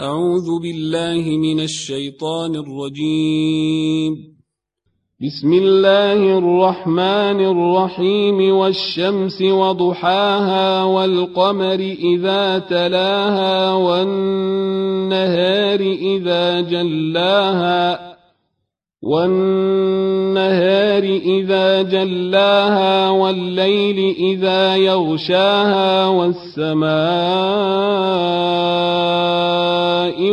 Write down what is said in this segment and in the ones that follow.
أعوذ بالله من الشيطان الرجيم. بسم الله الرحمن الرحيم. والشمس وضحاها والقمر إذا تلاها والنهار إذا جلاها والنهار إذا جلاها والليل إذا يغشاها والسماء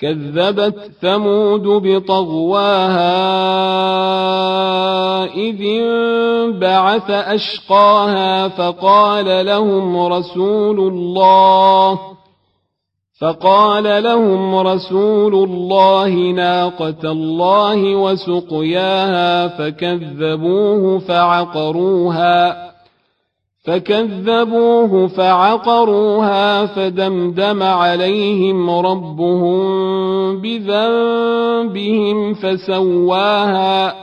كذبت ثمود بطغواها إذ انبعث أشقاها فقال لهم رسول الله فقال لهم رسول الله ناقة الله وسقياها فكذبوه فعقروها فكذبوه فعقروها فدمدم عليهم ربهم بذنبهم فسواها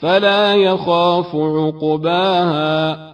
فلا يخاف عقباها